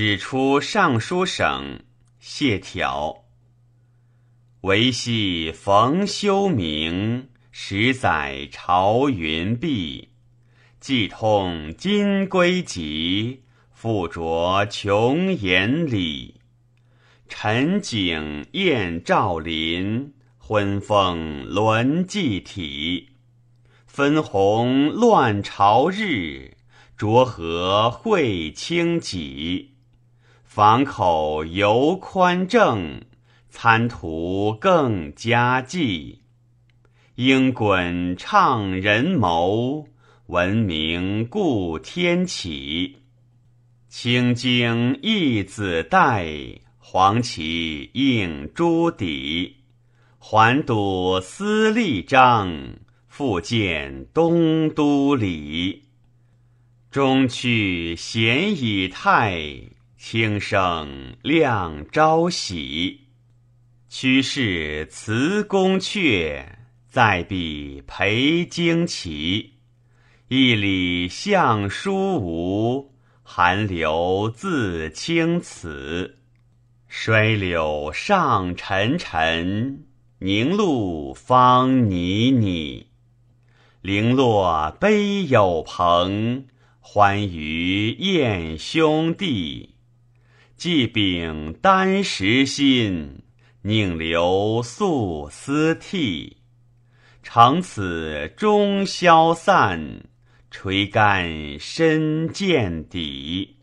使出尚书省，谢条。维系逢修明，十载朝云碧。既通金龟集，复着琼岩里。陈景宴赵林，昏风轮祭体。分红乱朝日，浊河会清己。房口犹宽正，参途更佳绩。应滚唱人谋。闻名故天启，青荆义子代，黄旗映朱底。还睹司隶章，复见东都里。中去咸以泰，轻声亮朝喜。屈氏辞宫阙，在彼陪旌旗。一里相书无，寒流自清此。衰柳上沉沉，凝露方拟拟。零落悲有朋，欢娱宴兄弟。寄秉丹石心，宁留素丝涕。长此终消散。垂干深见底。